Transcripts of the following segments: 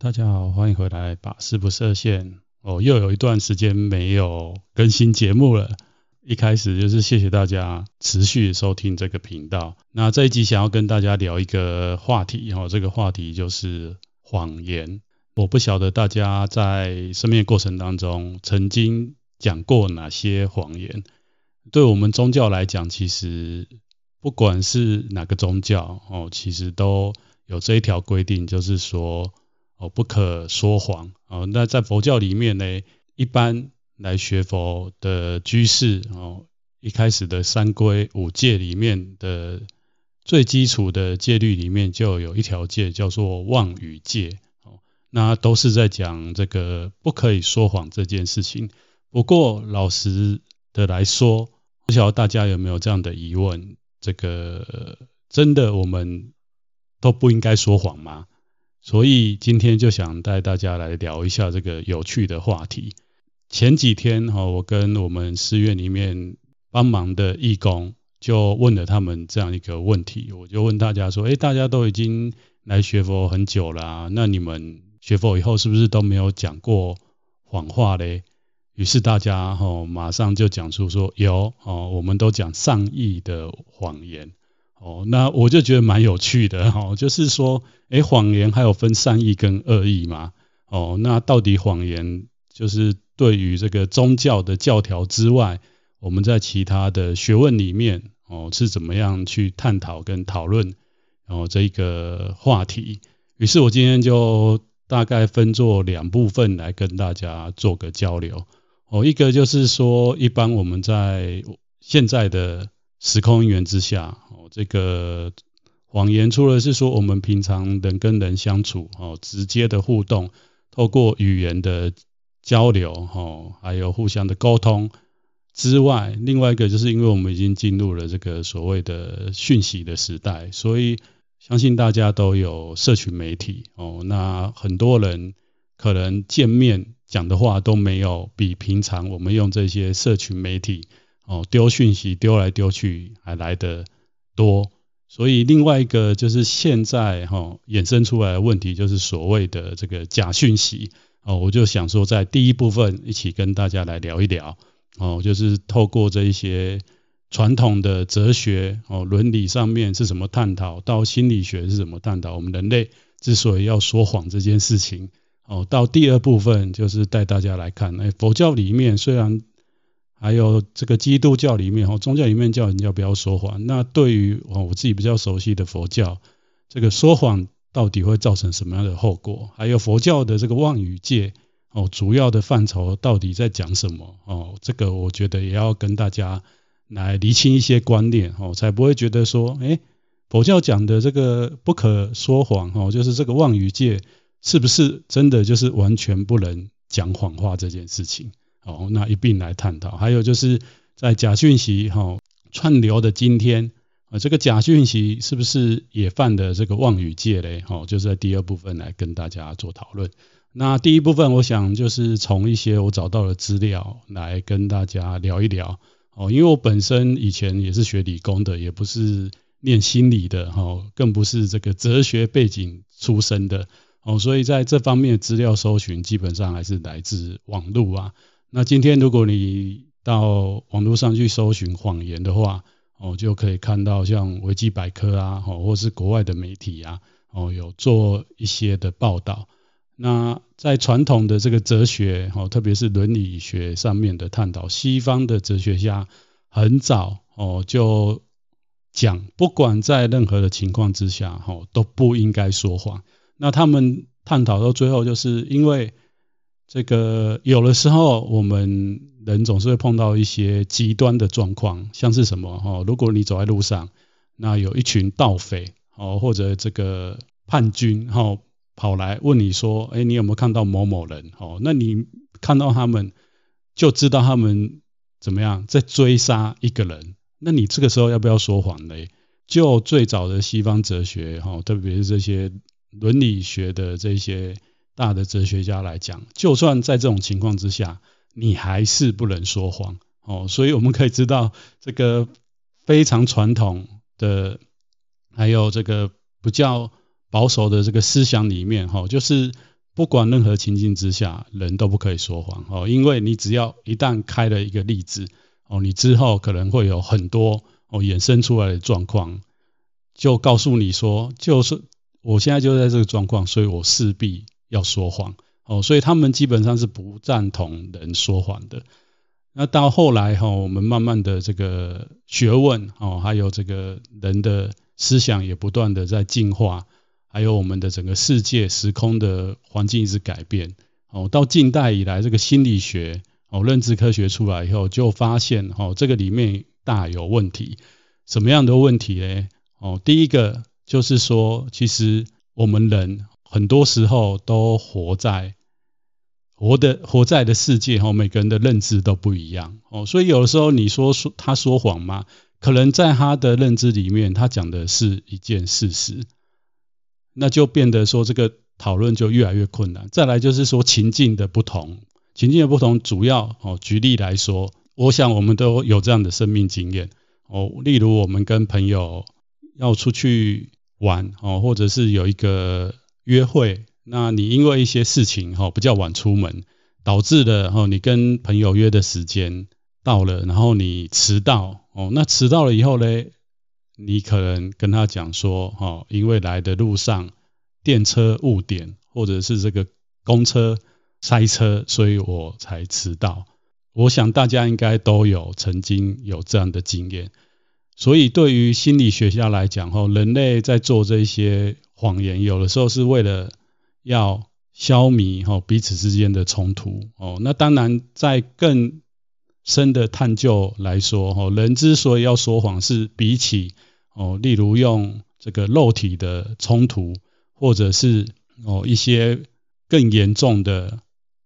大家好，欢迎回来，把式不设限哦，又有一段时间没有更新节目了。一开始就是谢谢大家持续收听这个频道。那这一集想要跟大家聊一个话题哈，这个话题就是谎言。我不晓得大家在生命过程当中曾经讲过哪些谎言。对我们宗教来讲，其实不管是哪个宗教哦，其实都有这一条规定，就是说。哦，不可说谎哦。那在佛教里面呢，一般来学佛的居士哦，一开始的三皈五戒里面的最基础的戒律里面，就有一条戒叫做妄语戒哦。那都是在讲这个不可以说谎这件事情。不过老实的来说，不晓得大家有没有这样的疑问：这个真的我们都不应该说谎吗？所以今天就想带大家来聊一下这个有趣的话题。前几天哈，我跟我们寺院里面帮忙的义工就问了他们这样一个问题，我就问大家说：“诶，大家都已经来学佛很久了啊，那你们学佛以后是不是都没有讲过谎话嘞？”于是大家哈马上就讲出说：“有哦，我们都讲善意的谎言。”哦，那我就觉得蛮有趣的哈，就是说，诶，谎言还有分善意跟恶意嘛？哦，那到底谎言就是对于这个宗教的教条之外，我们在其他的学问里面哦是怎么样去探讨跟讨论哦这一个话题？于是我今天就大概分作两部分来跟大家做个交流。哦，一个就是说，一般我们在现在的时空因缘之下。哦这个谎言，除了是说我们平常人跟人相处哦，直接的互动，透过语言的交流哦，还有互相的沟通之外，另外一个就是因为我们已经进入了这个所谓的讯息的时代，所以相信大家都有社群媒体哦，那很多人可能见面讲的话都没有比平常我们用这些社群媒体哦丢讯息丢来丢去还来得多，所以另外一个就是现在哈衍生出来的问题，就是所谓的这个假讯息。哦，我就想说在第一部分一起跟大家来聊一聊。哦，就是透过这一些传统的哲学哦伦理上面是怎么探讨，到心理学是怎么探讨，我们人类之所以要说谎这件事情。哦，到第二部分就是带大家来看，哎，佛教里面虽然。还有这个基督教里面，宗教里面叫人家不要说谎。那对于我自己比较熟悉的佛教，这个说谎到底会造成什么样的后果？还有佛教的这个妄语戒，哦，主要的范畴到底在讲什么？哦，这个我觉得也要跟大家来厘清一些观念，哦，才不会觉得说，诶，佛教讲的这个不可说谎，哦，就是这个妄语戒，是不是真的就是完全不能讲谎话这件事情？哦，那一并来探讨。还有就是在假讯息哈串流的今天，啊，这个假讯息是不是也犯的这个妄语戒嘞？哦，就是在第二部分来跟大家做讨论。那第一部分，我想就是从一些我找到的资料来跟大家聊一聊。哦，因为我本身以前也是学理工的，也不是念心理的，哈，更不是这个哲学背景出身的。哦，所以在这方面的资料搜寻，基本上还是来自网络啊。那今天如果你到网络上去搜寻谎言的话，哦，就可以看到像维基百科啊，哦，或是国外的媒体啊，哦，有做一些的报道。那在传统的这个哲学，哦，特别是伦理学上面的探讨，西方的哲学家很早哦就讲，不管在任何的情况之下，哦，都不应该说谎。那他们探讨到最后，就是因为。这个有的时候，我们人总是会碰到一些极端的状况，像是什么哈？如果你走在路上，那有一群盗匪哦，或者这个叛军哈，跑来问你说：“哎，你有没有看到某某人？”哦，那你看到他们，就知道他们怎么样在追杀一个人。那你这个时候要不要说谎呢？就最早的西方哲学哈，特别是这些伦理学的这些。大的哲学家来讲，就算在这种情况之下，你还是不能说谎哦。所以我们可以知道，这个非常传统的，还有这个比较保守的这个思想里面，哈，就是不管任何情境之下，人都不可以说谎哦，因为你只要一旦开了一个例子哦，你之后可能会有很多哦衍生出来的状况，就告诉你说，就是我现在就在这个状况，所以我势必要说谎哦，所以他们基本上是不赞同人说谎的。那到后来哈，我们慢慢的这个学问哦，还有这个人的思想也不断的在进化。还有我们的整个世界时空的环境一直改变哦，到近代以来，这个心理学哦、认知科学出来以后，就发现哦，这个里面大有问题。什么样的问题呢？哦，第一个就是说，其实我们人很多时候都活在活的活在的世界哦，每个人的认知都不一样哦，所以有的时候你说说他说谎吗？可能在他的认知里面，他讲的是一件事实。那就变得说这个讨论就越来越困难。再来就是说情境的不同，情境的不同，主要哦，举例来说，我想我们都有这样的生命经验哦。例如我们跟朋友要出去玩哦，或者是有一个约会，那你因为一些事情哈比较晚出门，导致了哦你跟朋友约的时间到了，然后你迟到哦，那迟到了以后嘞。你可能跟他讲说，哈，因为来的路上电车误点，或者是这个公车塞车，所以我才迟到。我想大家应该都有曾经有这样的经验。所以对于心理学家来讲，哈，人类在做这些谎言，有的时候是为了要消弭哈彼此之间的冲突。哦，那当然在更深的探究来说，人之所以要说谎，是比起哦，例如用这个肉体的冲突，或者是哦一些更严重的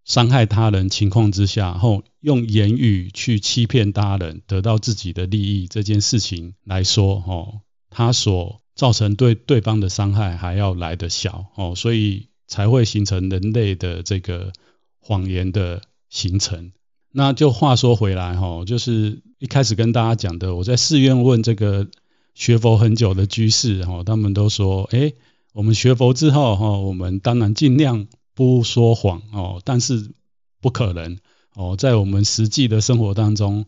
伤害他人情况之下，后用言语去欺骗他人，得到自己的利益这件事情来说，哦，他所造成对对方的伤害还要来得小，哦，所以才会形成人类的这个谎言的形成。那就话说回来，哈，就是一开始跟大家讲的，我在寺院问这个。学佛很久的居士哈，他们都说，哎，我们学佛之后哈，我们当然尽量不说谎哦，但是不可能哦，在我们实际的生活当中，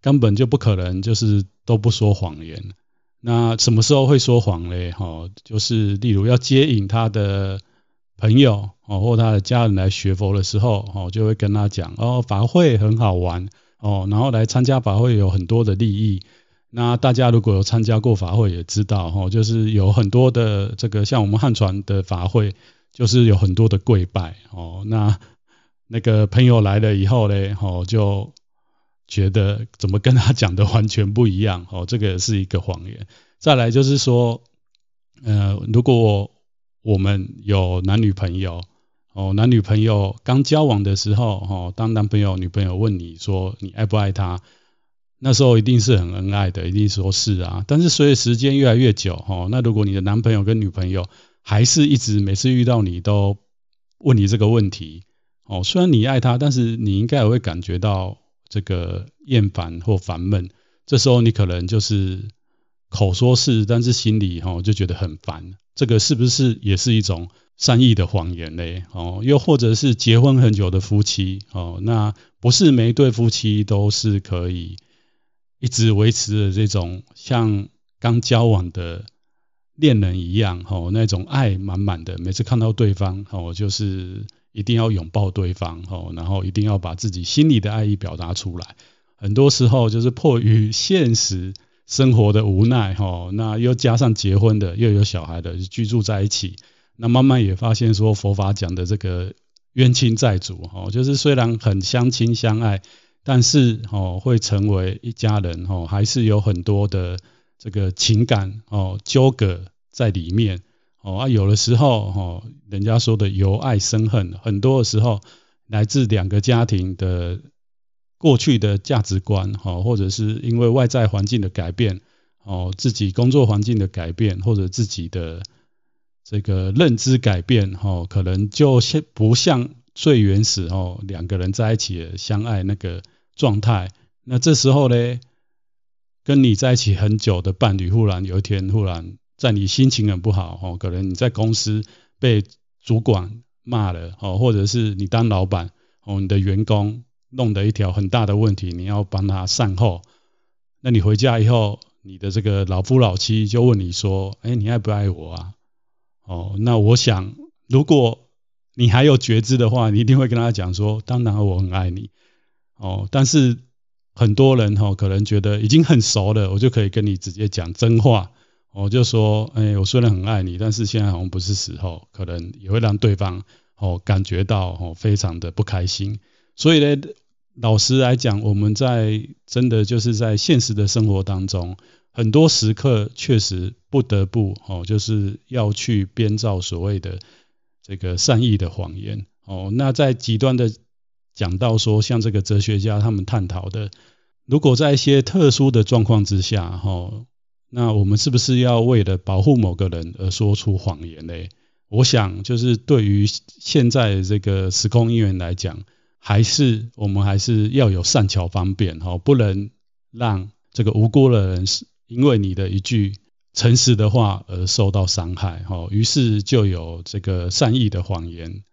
根本就不可能就是都不说谎言。那什么时候会说谎嘞？哈，就是例如要接引他的朋友哦，或他的家人来学佛的时候，哦，就会跟他讲哦，法会很好玩哦，然后来参加法会有很多的利益。那大家如果有参加过法会，也知道哈，就是有很多的这个像我们汉传的法会，就是有很多的跪拜哦。那那个朋友来了以后呢，哦，就觉得怎么跟他讲的完全不一样 哦，这个是一个谎言。再来就是说，呃，如果我们有男女朋友哦，男女朋友刚交往的时候哦，当男朋友女朋友问你说你爱不爱他？那时候一定是很恩爱的，一定说是啊。但是随着时间越来越久，哈，那如果你的男朋友跟女朋友还是一直每次遇到你都问你这个问题，哦，虽然你爱他，但是你应该也会感觉到这个厌烦或烦闷。这时候你可能就是口说是，但是心里哈就觉得很烦。这个是不是也是一种善意的谎言嘞？哦，又或者是结婚很久的夫妻，哦，那不是每一对夫妻都是可以。一直维持着这种像刚交往的恋人一样，吼，那种爱满满的，每次看到对方，吼，就是一定要拥抱对方，吼，然后一定要把自己心里的爱意表达出来。很多时候就是迫于现实生活的无奈，吼，那又加上结婚的，又有小孩的，居住在一起，那慢慢也发现说佛法讲的这个冤亲债主，吼，就是虽然很相亲相爱。但是哦，会成为一家人哦，还是有很多的这个情感哦纠葛在里面哦啊，有的时候哦，人家说的由爱生恨，很多的时候来自两个家庭的过去的价值观哦，或者是因为外在环境的改变哦，自己工作环境的改变，或者自己的这个认知改变哦，可能就像不像最原始哦，两个人在一起相爱那个。状态，那这时候呢，跟你在一起很久的伴侣，忽然有一天，忽然在你心情很不好，哦，可能你在公司被主管骂了哦，或者是你当老板哦，你的员工弄得一条很大的问题，你要帮他善后。那你回家以后，你的这个老夫老妻就问你说：“哎，你爱不爱我啊？”哦，那我想，如果你还有觉知的话，你一定会跟他讲说：“当然我很爱你。”哦，但是很多人哈、哦，可能觉得已经很熟了，我就可以跟你直接讲真话。我就说：“哎，我虽然很爱你，但是现在好像不是时候，可能也会让对方哦感觉到哦非常的不开心。”所以呢。老实来讲，我们在真的就是在现实的生活当中，很多时刻确实不得不哦，就是要去编造所谓的这个善意的谎言哦。那在极端的讲到说，像这个哲学家他们探讨的，如果在一些特殊的状况之下，哦，那我们是不是要为了保护某个人而说出谎言呢？我想，就是对于现在这个时空因缘来讲。还是我们还是要有善巧方便哈，不能让这个无辜的人是因为你的一句诚实的话而受到伤害哈。于是就有这个善意的谎言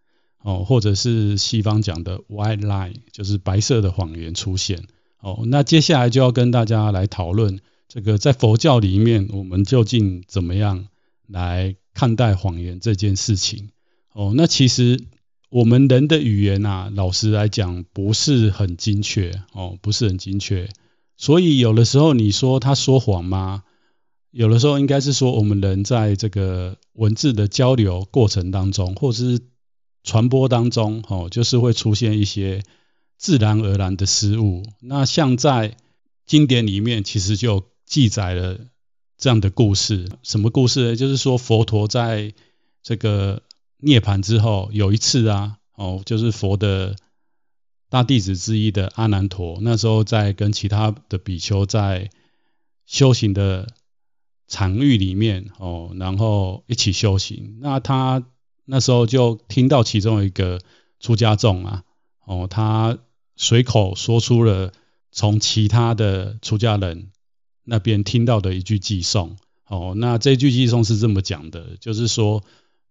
哦，或者是西方讲的 white lie，就是白色的谎言出现哦。那接下来就要跟大家来讨论这个在佛教里面，我们究竟怎么样来看待谎言这件事情哦。那其实。我们人的语言啊，老实来讲不是很精确哦，不是很精确。所以有的时候你说他说谎吗？有的时候应该是说我们人在这个文字的交流过程当中，或者是传播当中，哦，就是会出现一些自然而然的失误。那像在经典里面，其实就记载了这样的故事。什么故事呢？就是说佛陀在这个。涅槃之后有一次啊，哦，就是佛的大弟子之一的阿难陀，那时候在跟其他的比丘在修行的场域里面哦，然后一起修行。那他那时候就听到其中一个出家众啊，哦，他随口说出了从其他的出家人那边听到的一句偈颂。哦，那这句偈颂是这么讲的，就是说。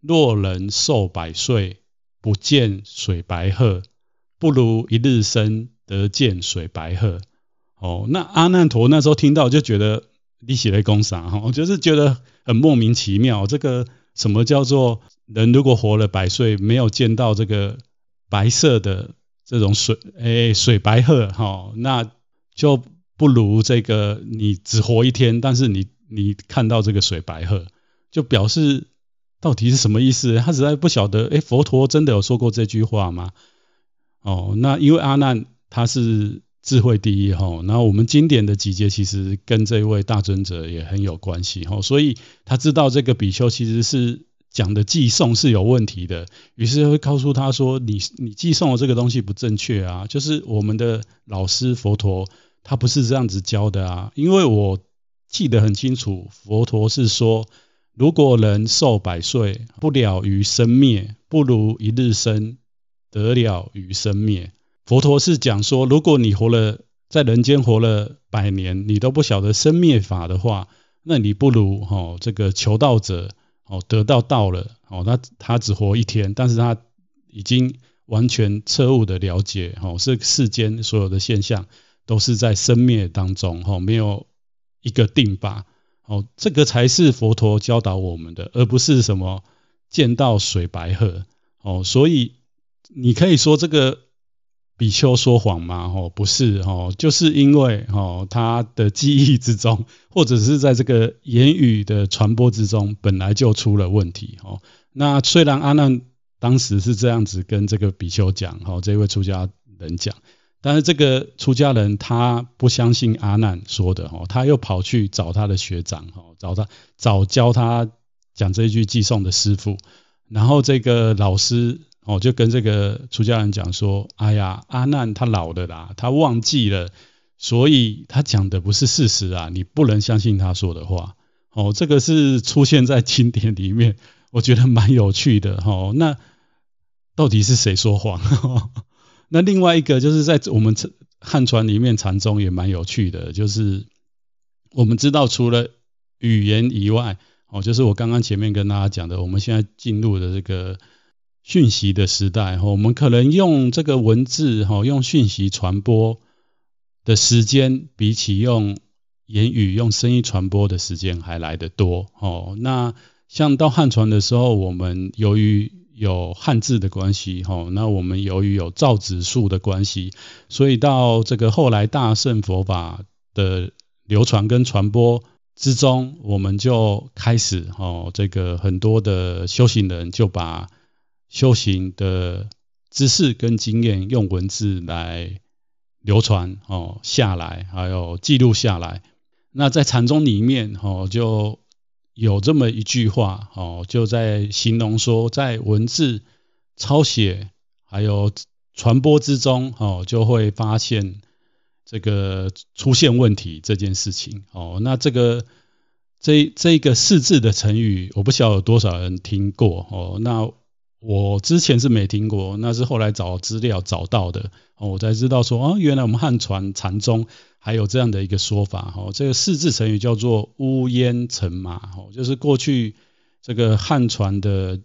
若人寿百岁，不见水白鹤，不如一日生得见水白鹤。哦，那阿难陀那时候听到就觉得你是在讲啥？哈，就是觉得很莫名其妙。这个什么叫做人如果活了百岁，没有见到这个白色的这种水，哎，水白鹤，哈，那就不如这个你只活一天，但是你你看到这个水白鹤，就表示。到底是什么意思？他实在不晓得。诶，佛陀真的有说过这句话吗？哦，那因为阿难他是智慧第一哈，那我们经典的集结其实跟这位大尊者也很有关系哈，所以他知道这个比丘其实是讲的寄送是有问题的，于是会告诉他说：“你你寄送的这个东西不正确啊，就是我们的老师佛陀他不是这样子教的啊，因为我记得很清楚，佛陀是说。”如果人寿百岁，不了于生灭，不如一日生得了于生灭。佛陀是讲说，如果你活了在人间活了百年，你都不晓得生灭法的话，那你不如哦这个求道者哦得到道了哦，他他只活一天，但是他已经完全彻悟的了解哦，是世间所有的现象都是在生灭当中哦，没有一个定法。哦，这个才是佛陀教导我们的，而不是什么见到水白鹤。哦，所以你可以说这个比丘说谎吗？哦，不是，哦，就是因为哦他的记忆之中，或者是在这个言语的传播之中，本来就出了问题。哦，那虽然阿难当时是这样子跟这个比丘讲，哦，这位出家人讲。但是这个出家人他不相信阿难说的哦，他又跑去找他的学长哈，找他找教他讲这一句偈颂的师傅，然后这个老师哦就跟这个出家人讲说：“哎呀，阿难他老了啦，他忘记了，所以他讲的不是事实啊，你不能相信他说的话。”哦，这个是出现在经典里面，我觉得蛮有趣的哈。那到底是谁说谎？那另外一个就是在我们汉传里面禅宗也蛮有趣的，就是我们知道除了语言以外，哦，就是我刚刚前面跟大家讲的，我们现在进入的这个讯息的时代，哈我们可能用这个文字，哈，用讯息传播的时间，比起用言语、用声音传播的时间还来得多。哦，那像到汉传的时候，我们由于有汉字的关系，哈，那我们由于有造纸术的关系，所以到这个后来大乘佛法的流传跟传播之中，我们就开始，哦，这个很多的修行人就把修行的知识跟经验用文字来流传哦下来，还有记录下来。那在禅宗里面哦，就有这么一句话哦，就在形容说，在文字抄写还有传播之中哦，就会发现这个出现问题这件事情哦。那这个这这个四字的成语，我不晓得有多少人听过哦。那我之前是没听过，那是后来找资料找到的哦，我才知道说，哦，原来我们汉传禅宗还有这样的一个说法，哦，这个四字成语叫做乌烟成麻，哦，就是过去这个汉传的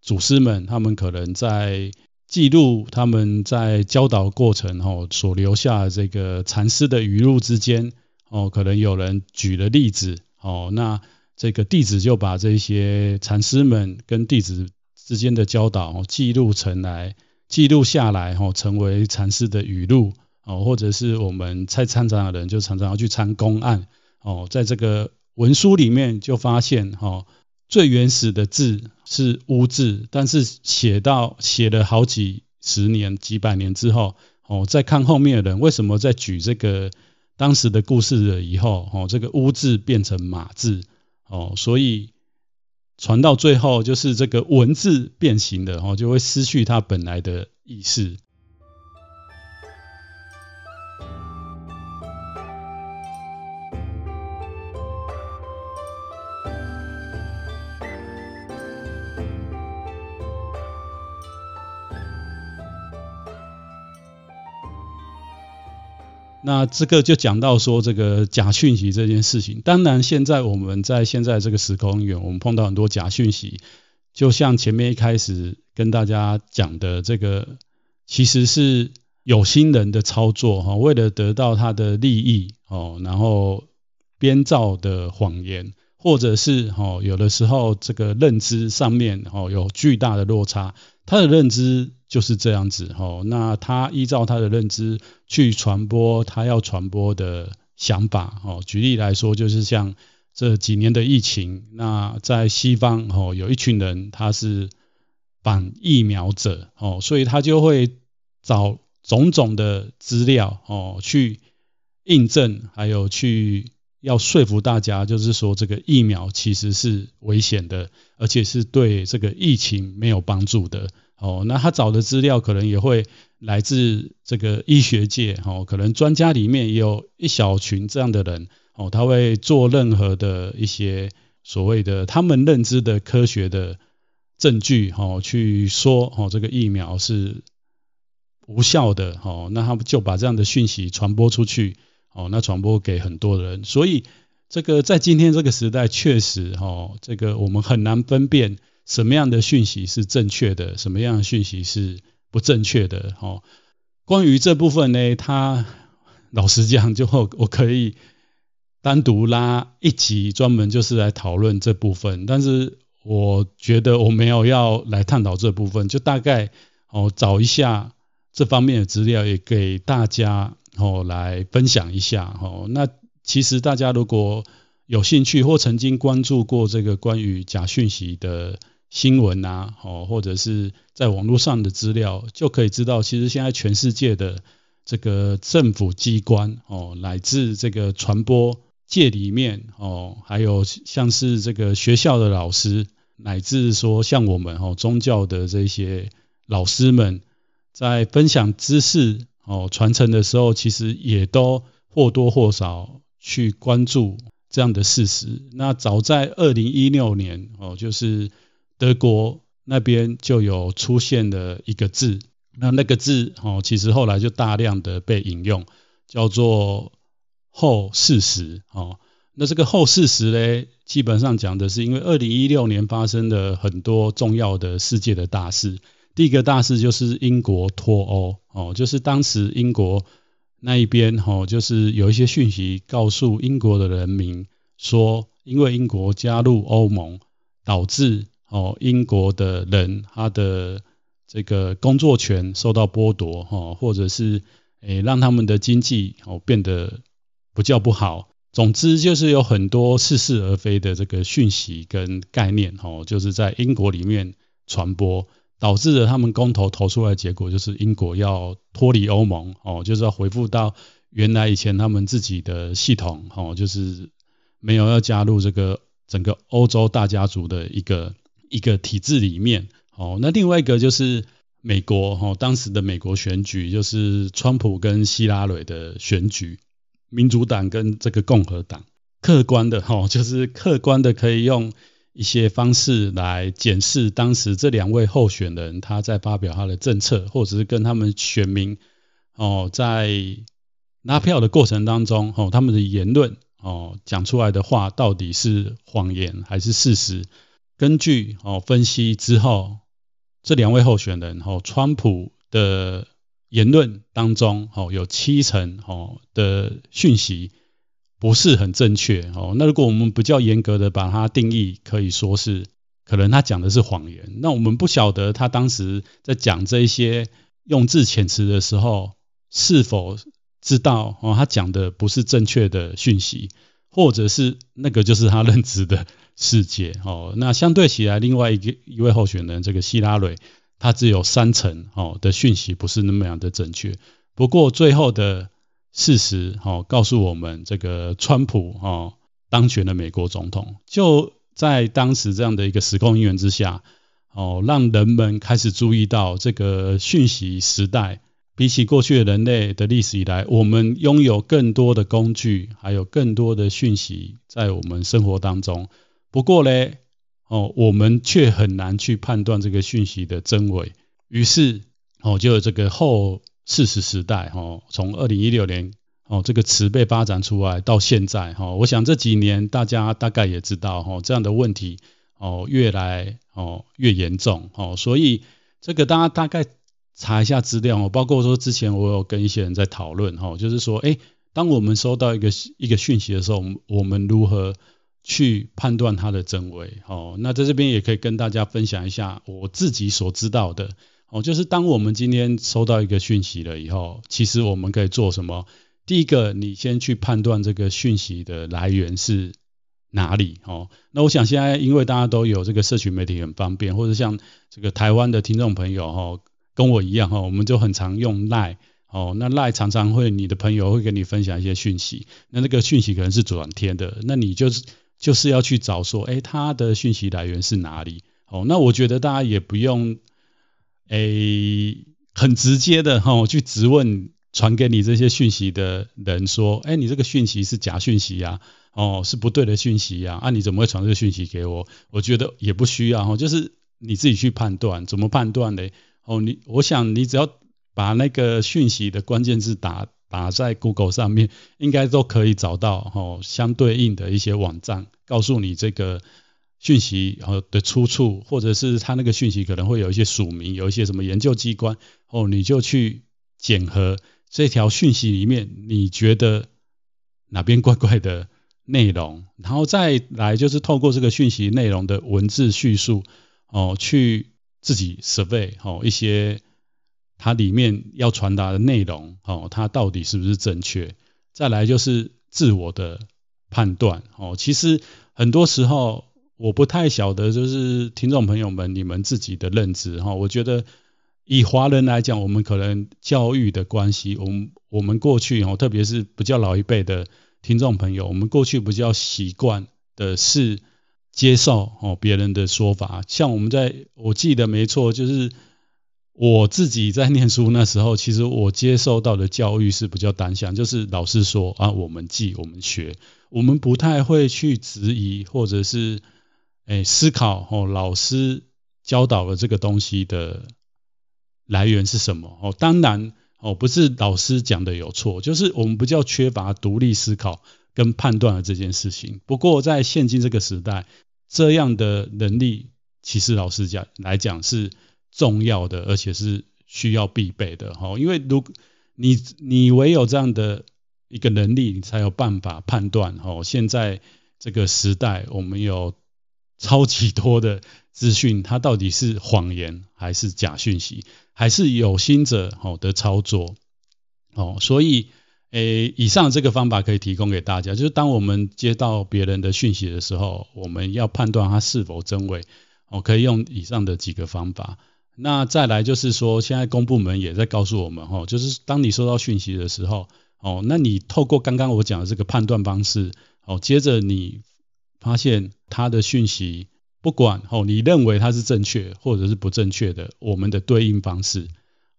祖师们，他们可能在记录他们在教导过程，哦，所留下的这个禅师的语录之间，哦，可能有人举了例子，哦，那这个弟子就把这些禅师们跟弟子。之间的教导哦，记录成来，记录下来哦，成为禅师的语录哦，或者是我们在参禅的人就常常要去参公案哦，在这个文书里面就发现哦，最原始的字是乌字，但是写到写了好几十年、几百年之后哦，再看后面的人为什么在举这个当时的故事了以后哦，这个乌字变成马字哦，所以。传到最后，就是这个文字变形的，哦，就会失去它本来的意思。那这个就讲到说这个假讯息这件事情。当然，现在我们在现在这个时空里，我们碰到很多假讯息，就像前面一开始跟大家讲的，这个其实是有心人的操作哈，为了得到他的利益哦，然后编造的谎言，或者是哦，有的时候这个认知上面哦有巨大的落差，他的认知。就是这样子哦，那他依照他的认知去传播他要传播的想法哦。举例来说，就是像这几年的疫情，那在西方哦，有一群人他是反疫苗者哦，所以他就会找种种的资料哦去印证，还有去要说服大家，就是说这个疫苗其实是危险的，而且是对这个疫情没有帮助的。哦，那他找的资料可能也会来自这个医学界，哦，可能专家里面也有一小群这样的人，哦，他会做任何的一些所谓的他们认知的科学的证据，哦，去说，哦，这个疫苗是无效的，哦，那他们就把这样的讯息传播出去，哦，那传播给很多人，所以这个在今天这个时代，确实，哦，这个我们很难分辨。什么样的讯息是正确的？什么样的讯息是不正确的？哦，关于这部分呢，他老实讲，就我可以单独拉一集专门就是来讨论这部分。但是我觉得我没有要来探讨这部分，就大概哦找一下这方面的资料，也给大家哦来分享一下。哦，那其实大家如果有兴趣或曾经关注过这个关于假讯息的。新闻啊，哦，或者是在网络上的资料，就可以知道，其实现在全世界的这个政府机关，哦，乃至这个传播界里面，哦，还有像是这个学校的老师，乃至说像我们哦宗教的这些老师们，在分享知识哦传承的时候，其实也都或多或少去关注这样的事实。那早在二零一六年，哦，就是。德国那边就有出现了一个字，那那个字哦，其实后来就大量的被引用，叫做后事实哦。那这个后事实呢，基本上讲的是因为二零一六年发生了很多重要的世界的大事。第一个大事就是英国脱欧哦，就是当时英国那一边哦，就是有一些讯息告诉英国的人民说，因为英国加入欧盟，导致哦英国的人他的这个工作权受到剥夺哦，或者是诶让他们的经济哦变得不叫不好。总之就是有很多似是而非的这个讯息跟概念哦，就是在英国里面传播。导致了他们公投投出来的结果就是英国要脱离欧盟哦，就是要恢复到原来以前他们自己的系统哦，就是没有要加入这个整个欧洲大家族的一个一个体制里面哦。那另外一个就是美国哦，当时的美国选举就是川普跟希拉蕊的选举，民主党跟这个共和党，客观的哦，就是客观的可以用。一些方式来检视当时这两位候选人他在发表他的政策，或者是跟他们选民哦在拉票的过程当中哦他们的言论哦讲出来的话到底是谎言还是事实？根据哦分析之后，这两位候选人哦川普的言论当中哦有七成哦的讯息。不是很正确哦。那如果我们比较严格的把它定义，可以说是可能他讲的是谎言。那我们不晓得他当时在讲这一些用字遣词的时候，是否知道哦他讲的不是正确的讯息，或者是那个就是他认知的世界哦。那相对起来，另外一个一位候选人这个希拉蕊，他只有三成哦的讯息不是那么样的正确。不过最后的。事实哦，告诉我们这个川普哦当选了美国总统，就在当时这样的一个时空因缘之下哦，让人们开始注意到这个讯息时代，比起过去的人类的历史以来，我们拥有更多的工具，还有更多的讯息在我们生活当中。不过呢，哦，我们却很难去判断这个讯息的真伪。于是哦，就有这个后。事实时代，哈，从二零一六年，哦，这个词被发展出来到现在，哈，我想这几年大家大概也知道，哈，这样的问题，哦，越来，哦，越严重，哦，所以这个大家大概查一下资料，哦包括说之前我有跟一些人在讨论，哈，就是说，诶，当我们收到一个一个讯息的时候，我们如何去判断它的真伪？哦，那在这边也可以跟大家分享一下我自己所知道的。哦，就是当我们今天收到一个讯息了以后，其实我们可以做什么？第一个，你先去判断这个讯息的来源是哪里。哦，那我想现在因为大家都有这个社群媒体很方便，或者像这个台湾的听众朋友哈，跟我一样哈，我们就很常用赖。哦，那 Line 常常会你的朋友会跟你分享一些讯息，那那个讯息可能是转贴的，那你就是就是要去找说，哎，他的讯息来源是哪里？哦，那我觉得大家也不用。诶，很直接的哈，去质问传给你这些讯息的人说，诶，你这个讯息是假讯息呀，哦，是不对的讯息呀，啊，你怎么会传这个讯息给我？我觉得也不需要哈，就是你自己去判断，怎么判断呢？哦，你，我想你只要把那个讯息的关键字打打在 Google 上面，应该都可以找到哦，相对应的一些网站，告诉你这个。讯息然后的出处，或者是他那个讯息可能会有一些署名，有一些什么研究机关，哦，你就去检核这条讯息里面你觉得哪边怪怪的内容，然后再来就是透过这个讯息内容的文字叙述，哦，去自己 survey 哦一些它里面要传达的内容，哦，它到底是不是正确？再来就是自我的判断，哦，其实很多时候。我不太晓得，就是听众朋友们，你们自己的认知哈。我觉得以华人来讲，我们可能教育的关系，我们我们过去哦，特别是比较老一辈的听众朋友，我们过去比较习惯的是接受哦别人的说法。像我们在，我记得没错，就是我自己在念书那时候，其实我接受到的教育是比较单向，就是老师说啊，我们记，我们学，我们不太会去质疑或者是。诶，思考哦，老师教导了这个东西的来源是什么？哦，当然哦，不是老师讲的有错，就是我们比较缺乏独立思考跟判断了这件事情。不过在现今这个时代，这样的能力其实老师讲来讲是重要的，而且是需要必备的哈。因为如你你唯有这样的一个能力，你才有办法判断哈。现在这个时代，我们有超级多的资讯，它到底是谎言还是假讯息，还是有心者哦的操作哦。所以。诶，以上这个方法可以提供给大家，就是当我们接到别人的讯息的时候，我们要判断它是否真伪，哦，可以用以上的几个方法。那再来就是说，现在公部门也在告诉我们，哦，就是当你收到讯息的时候，哦，那你透过刚刚我讲的这个判断方式，哦，接着你发现他的讯息，不管哦，你认为它是正确或者是不正确的，我们的对应方式。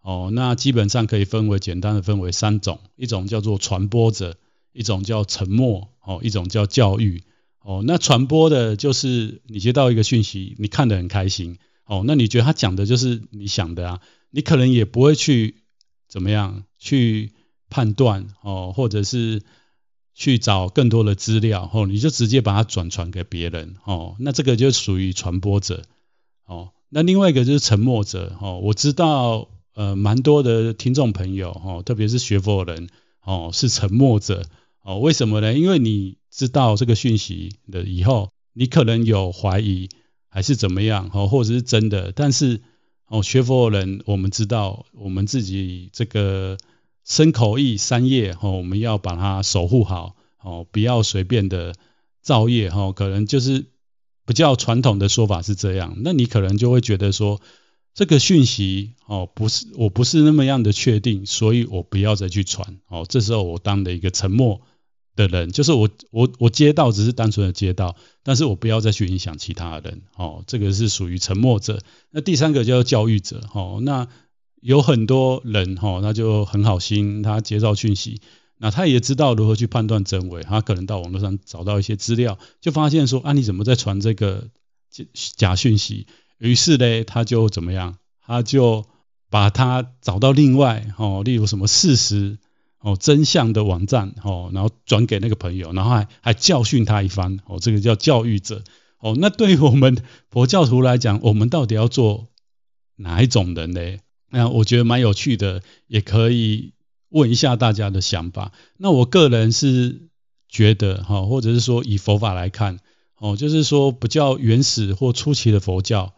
哦，那基本上可以分为简单的分为三种，一种叫做传播者，一种叫沉默，哦，一种叫教育。哦，那传播的就是你接到一个讯息，你看得很开心，哦，那你觉得他讲的就是你想的啊，你可能也不会去怎么样去判断，哦，或者是去找更多的资料，哦，你就直接把它转传给别人，哦，那这个就属于传播者，哦，那另外一个就是沉默者，哦，我知道。呃，蛮多的听众朋友哦，特别是学佛人哦，是沉默者哦。为什么呢？因为你知道这个讯息的以后，你可能有怀疑还是怎么样哦，或者是真的。但是哦，学佛人，我们知道我们自己这个身口意三业哦，我们要把它守护好哦，不要随便的造业哦。可能就是比较传统的说法是这样，那你可能就会觉得说。这个讯息哦，不是，我不是那么样的确定，所以我不要再去传哦。这时候我当的一个沉默的人，就是我我我接到只是单纯的接到，但是我不要再去影响其他人哦。这个是属于沉默者。那第三个叫教育者哦。那有很多人哦，那就很好心，他接到讯息，那他也知道如何去判断真伪，他可能到网络上找到一些资料，就发现说啊，你怎么在传这个假假讯息？于是呢，他就怎么样？他就把他找到另外哦，例如什么事实哦、真相的网站哦，然后转给那个朋友，然后还还教训他一番哦，这个叫教育者哦。那对于我们佛教徒来讲，我们到底要做哪一种人呢？那我觉得蛮有趣的，也可以问一下大家的想法。那我个人是觉得哈，或者是说以佛法来看哦，就是说比较原始或初期的佛教。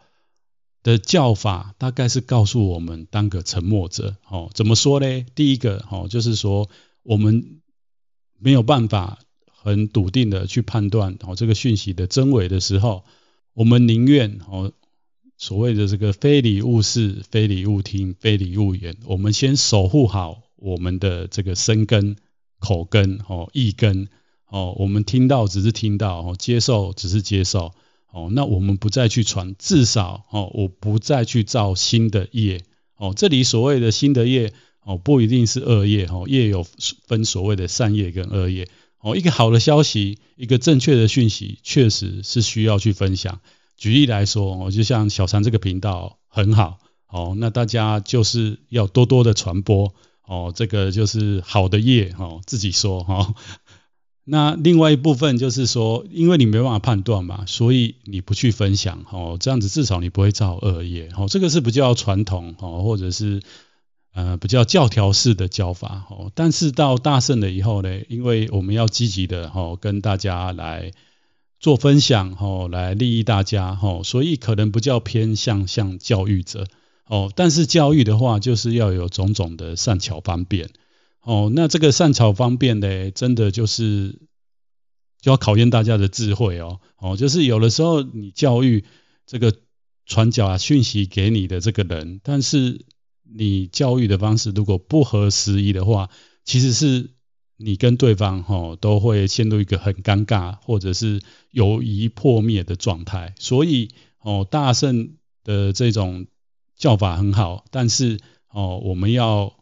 的教法大概是告诉我们当个沉默者，哦，怎么说呢？第一个，哦，就是说我们没有办法很笃定的去判断哦这个讯息的真伪的时候，我们宁愿哦所谓的这个非礼勿视、非礼勿听、非礼勿言，我们先守护好我们的这个身根、口根、哦意根，哦，我们听到只是听到，哦，接受只是接受。哦，那我们不再去传，至少哦，我不再去造新的业。哦，这里所谓的新的业，哦，不一定是恶业。哦，业有分所谓的善业跟恶业。哦，一个好的消息，一个正确的讯息，确实是需要去分享。举例来说，哦，就像小三这个频道很好。哦，那大家就是要多多的传播。哦，这个就是好的业。哦，自己说哈。那另外一部分就是说，因为你没办法判断嘛，所以你不去分享哦，这样子至少你不会造恶业哦。这个是比较传统哦，或者是呃比较教条式的教法哦。但是到大圣了以后呢，因为我们要积极的哦跟大家来做分享哦，来利益大家哦，所以可能比较偏向像教育者哦。但是教育的话，就是要有种种的善巧方便。哦，那这个善巧方便呢，真的就是就要考验大家的智慧哦。哦，就是有的时候你教育这个传教啊讯息给你的这个人，但是你教育的方式如果不合时宜的话，其实是你跟对方哈都会陷入一个很尴尬或者是友谊破灭的状态。所以哦，大圣的这种叫法很好，但是哦，我们要。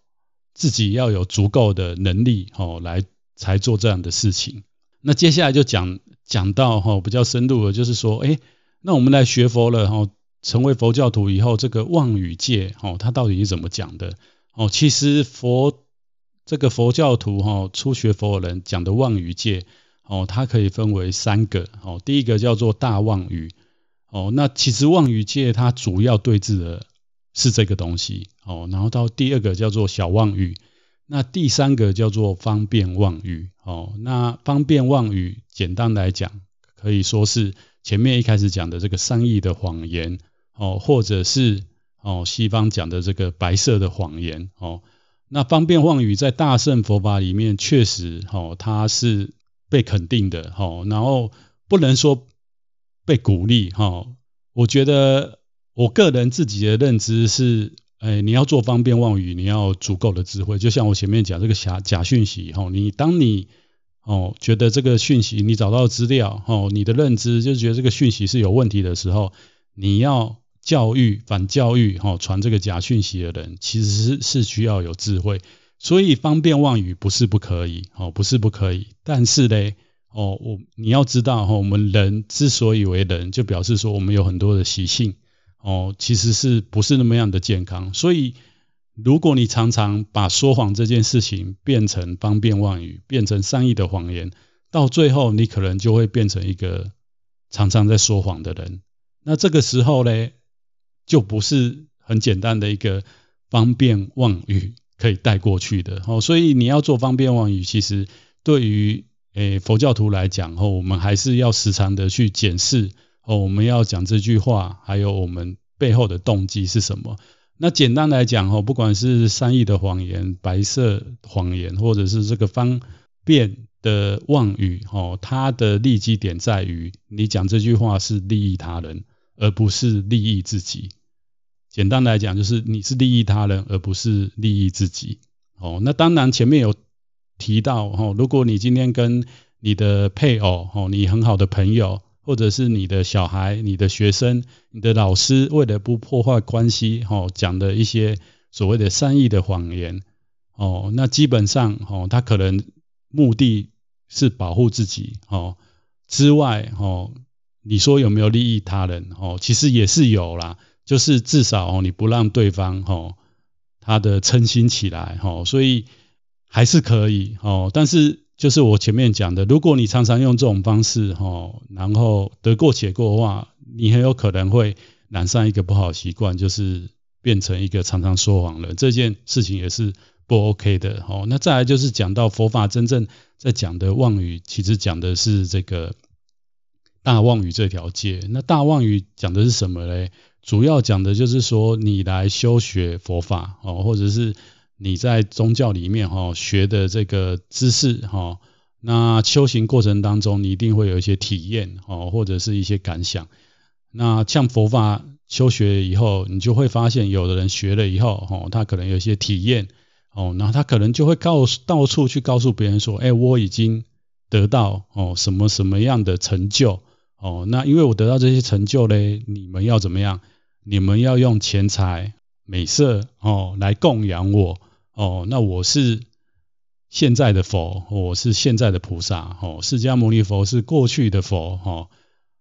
自己要有足够的能力，哦，来才做这样的事情。那接下来就讲讲到哈比较深入的，就是说，哎，那我们来学佛了，哈，成为佛教徒以后，这个妄语戒，哦，它到底是怎么讲的？哦，其实佛这个佛教徒，哈，初学佛人讲的妄语戒，哦，它可以分为三个哦。第一个叫做大妄语哦，那其实妄语界它主要对治的是这个东西哦。然后到第二个叫做小妄语，那第三个叫做方便妄语哦。那方便妄语简单来讲，可以说是前面一开始讲的这个善意的谎言哦，或者是哦西方讲的这个白色的谎言哦。那方便妄语在大乘佛法里面确实哦，它是。被肯定的，然后不能说被鼓励，哈，我觉得我个人自己的认知是，哎，你要做方便妄语，你要足够的智慧，就像我前面讲这个假假讯息，哈，你当你哦觉得这个讯息你找到资料，哦，你的认知就是觉得这个讯息是有问题的时候，你要教育反教育，哈，传这个假讯息的人，其实是是需要有智慧。所以方便妄语不是不可以，哦，不是不可以，但是呢，哦，我你要知道，哈，我们人之所以为人，就表示说我们有很多的习性，哦，其实是不是那么样的健康。所以，如果你常常把说谎这件事情变成方便妄语，变成善意的谎言，到最后你可能就会变成一个常常在说谎的人。那这个时候呢，就不是很简单的一个方便妄语。可以带过去的哦，所以你要做方便妄语，其实对于诶佛教徒来讲哦，我们还是要时常的去检视哦，我们要讲这句话，还有我们背后的动机是什么。那简单来讲哦，不管是善意的谎言、白色谎言，或者是这个方便的妄语哦，它的利基点在于你讲这句话是利益他人，而不是利益自己。简单来讲，就是你是利益他人，而不是利益自己。哦，那当然前面有提到，哦，如果你今天跟你的配偶，哦，你很好的朋友，或者是你的小孩、你的学生、你的老师，为了不破坏关系，哦，讲的一些所谓的善意的谎言，哦，那基本上，哦，他可能目的是保护自己，哦，之外，哦，你说有没有利益他人？哦，其实也是有啦。就是至少哦，你不让对方哦，他的称心起来哦，所以还是可以哦。但是就是我前面讲的，如果你常常用这种方式哦，然后得过且过的话，你很有可能会染上一个不好习惯，就是变成一个常常说谎的人。这件事情也是不 OK 的哦。那再来就是讲到佛法真正在讲的妄语，其实讲的是这个大妄语这条界。那大妄语讲的是什么嘞？主要讲的就是说，你来修学佛法哦，或者是你在宗教里面哈学的这个知识哈，那修行过程当中，你一定会有一些体验哦，或者是一些感想。那像佛法修学以后，你就会发现，有的人学了以后哦，他可能有一些体验哦，然后他可能就会告诉到处去告诉别人说，哎，我已经得到哦什么什么样的成就哦，那因为我得到这些成就嘞，你们要怎么样？你们要用钱财、美色哦来供养我哦，那我是现在的佛，我是现在的菩萨哦，释迦牟尼佛是过去的佛哦。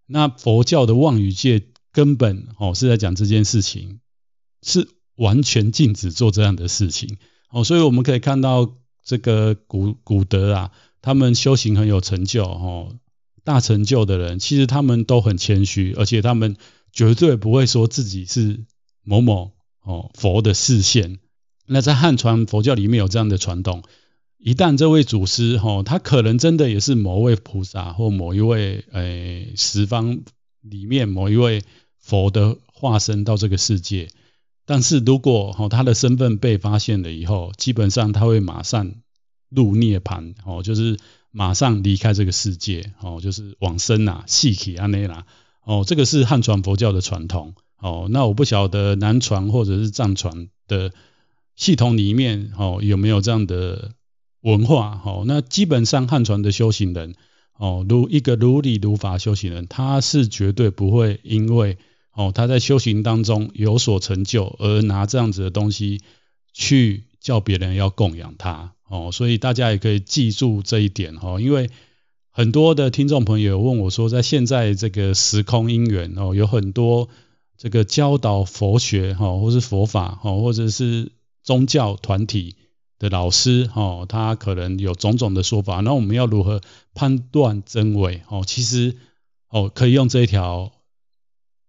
那佛教的妄语界根本哦是在讲这件事情，是完全禁止做这样的事情哦。所以我们可以看到这个古古德啊，他们修行很有成就哦，大成就的人，其实他们都很谦虚，而且他们。绝对不会说自己是某某哦佛的示现。那在汉传佛教里面有这样的传统，一旦这位祖师哈，他可能真的也是某位菩萨或某一位诶十方里面某一位佛的化身到这个世界，但是如果哈他的身份被发现了以后，基本上他会马上入涅槃哦，就是马上离开这个世界哦，就是往生呐，细体安内啦。哦，这个是汉传佛教的传统。哦，那我不晓得南传或者是藏传的系统里面，哦，有没有这样的文化？哦，那基本上汉传的修行人，哦，如一个如理如法修行人，他是绝对不会因为，哦，他在修行当中有所成就而拿这样子的东西去叫别人要供养他。哦，所以大家也可以记住这一点。哦，因为。很多的听众朋友问我说，在现在这个时空因缘哦，有很多这个教导佛学哈，或是佛法哈，或者是宗教团体的老师哦，他可能有种种的说法，那我们要如何判断真伪哦？其实哦，可以用这一条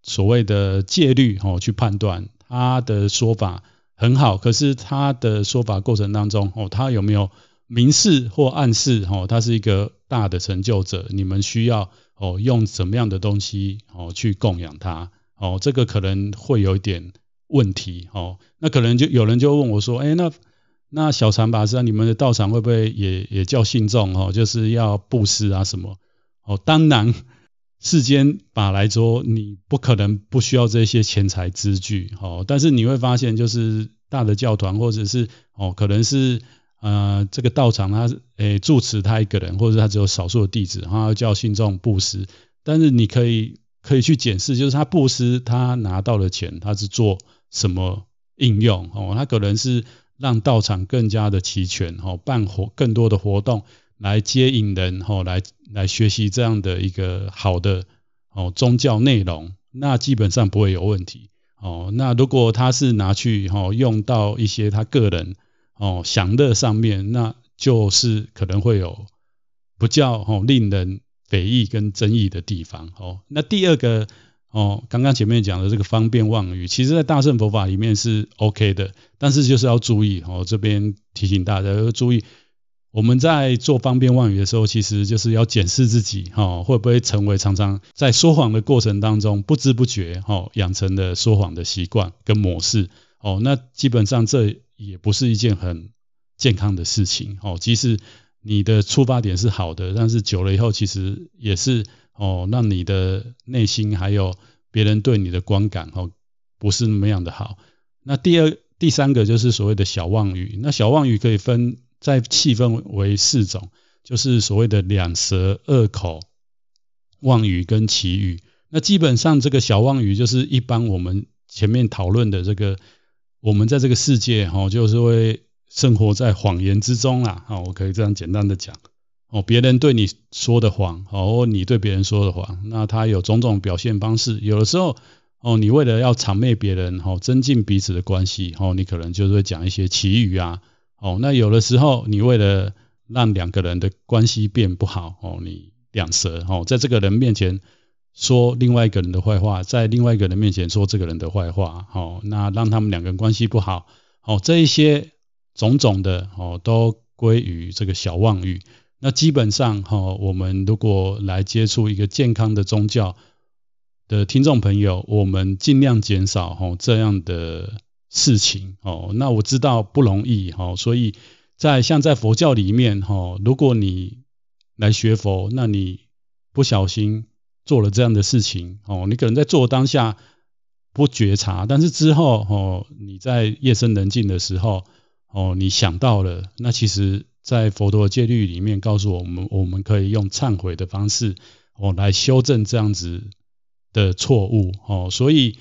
所谓的戒律哦去判断他的说法很好，可是他的说法过程当中哦，他有没有明示或暗示哦，他是一个大的成就者，你们需要哦用什么样的东西哦去供养他哦？这个可能会有一点问题哦。那可能就有人就问我说，哎，那那小禅法师，你们的道场会不会也也叫信众哦？就是要布施啊什么？哦，当然，世间法来说，你不可能不需要这些钱财资具哦。但是你会发现，就是大的教团或者是哦，可能是呃这个道场他诶住持他一个人，或者他只有少数的弟子，他要叫信众布施。但是你可以可以去检视，就是他布施他拿到的钱，他是做什么应用哦？他可能是。让道场更加的齐全，哦，办活更多的活动来接引人，吼，来来学习这样的一个好的哦宗教内容，那基本上不会有问题，哦，那如果他是拿去吼用到一些他个人哦享乐上面，那就是可能会有不较吼令人匪议跟争议的地方，哦，那第二个。哦，刚刚前面讲的这个方便妄语，其实在大乘佛法里面是 OK 的，但是就是要注意哦，这边提醒大家要注意，我们在做方便妄语的时候，其实就是要检视自己哈，会不会成为常常在说谎的过程当中不知不觉哈养成的说谎的习惯跟模式哦，那基本上这也不是一件很健康的事情哦，即使你的出发点是好的，但是久了以后其实也是。哦，让你的内心还有别人对你的观感哦，不是那么样的好。那第二、第三个就是所谓的小妄语。那小妄语可以分，再细分为四种，就是所谓的两舌、恶口、妄语跟奇语。那基本上这个小妄语就是一般我们前面讨论的这个，我们在这个世界哈，就是会生活在谎言之中啦。好，我可以这样简单的讲。哦，别人对你说的谎，哦，或你对别人说的谎，那他有种种表现方式。有的时候，哦，你为了要谄媚别人，哦，增进彼此的关系，哦，你可能就是会讲一些奇语啊，哦，那有的时候，你为了让两个人的关系变不好，哦，你两舌，哦，在这个人面前说另外一个人的坏话，在另外一个人面前说这个人的坏话，哦，那让他们两个人关系不好，哦，这一些种种的，哦，都归于这个小妄语。那基本上哈，我们如果来接触一个健康的宗教的听众朋友，我们尽量减少哈这样的事情哦。那我知道不容易哈，所以在像在佛教里面哈，如果你来学佛，那你不小心做了这样的事情哦，你可能在做当下不觉察，但是之后哦，你在夜深人静的时候哦，你想到了，那其实。在佛陀戒律里面告诉我们，我们可以用忏悔的方式哦来修正这样子的错误哦。所以，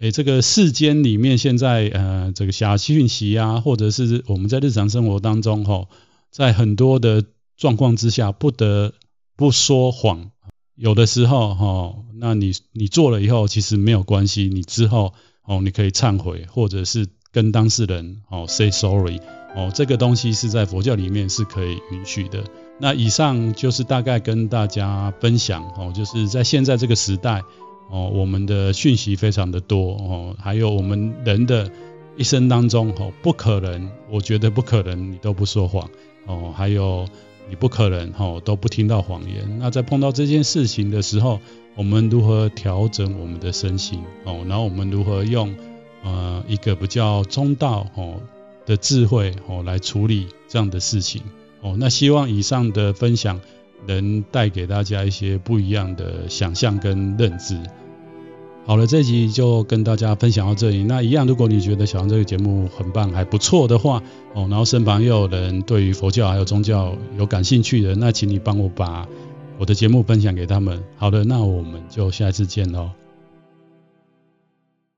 诶，这个世间里面现在呃这个假讯息啊，或者是我们在日常生活当中哈，在很多的状况之下不得不说谎。有的时候哈，那你你做了以后其实没有关系，你之后哦你可以忏悔，或者是跟当事人哦 say sorry。哦，这个东西是在佛教里面是可以允许的。那以上就是大概跟大家分享哦，就是在现在这个时代哦，我们的讯息非常的多哦，还有我们人的一生当中哦，不可能，我觉得不可能你都不说谎哦，还有你不可能哦都不听到谎言。那在碰到这件事情的时候，我们如何调整我们的身心哦？然后我们如何用呃一个比较中道哦？的智慧哦，来处理这样的事情哦。那希望以上的分享能带给大家一些不一样的想象跟认知。好了，这集就跟大家分享到这里。那一样，如果你觉得小王这个节目很棒，还不错的话哦，然后身旁又有人对于佛教还有宗教有感兴趣的，那请你帮我把我的节目分享给他们。好的，那我们就下一次见喽。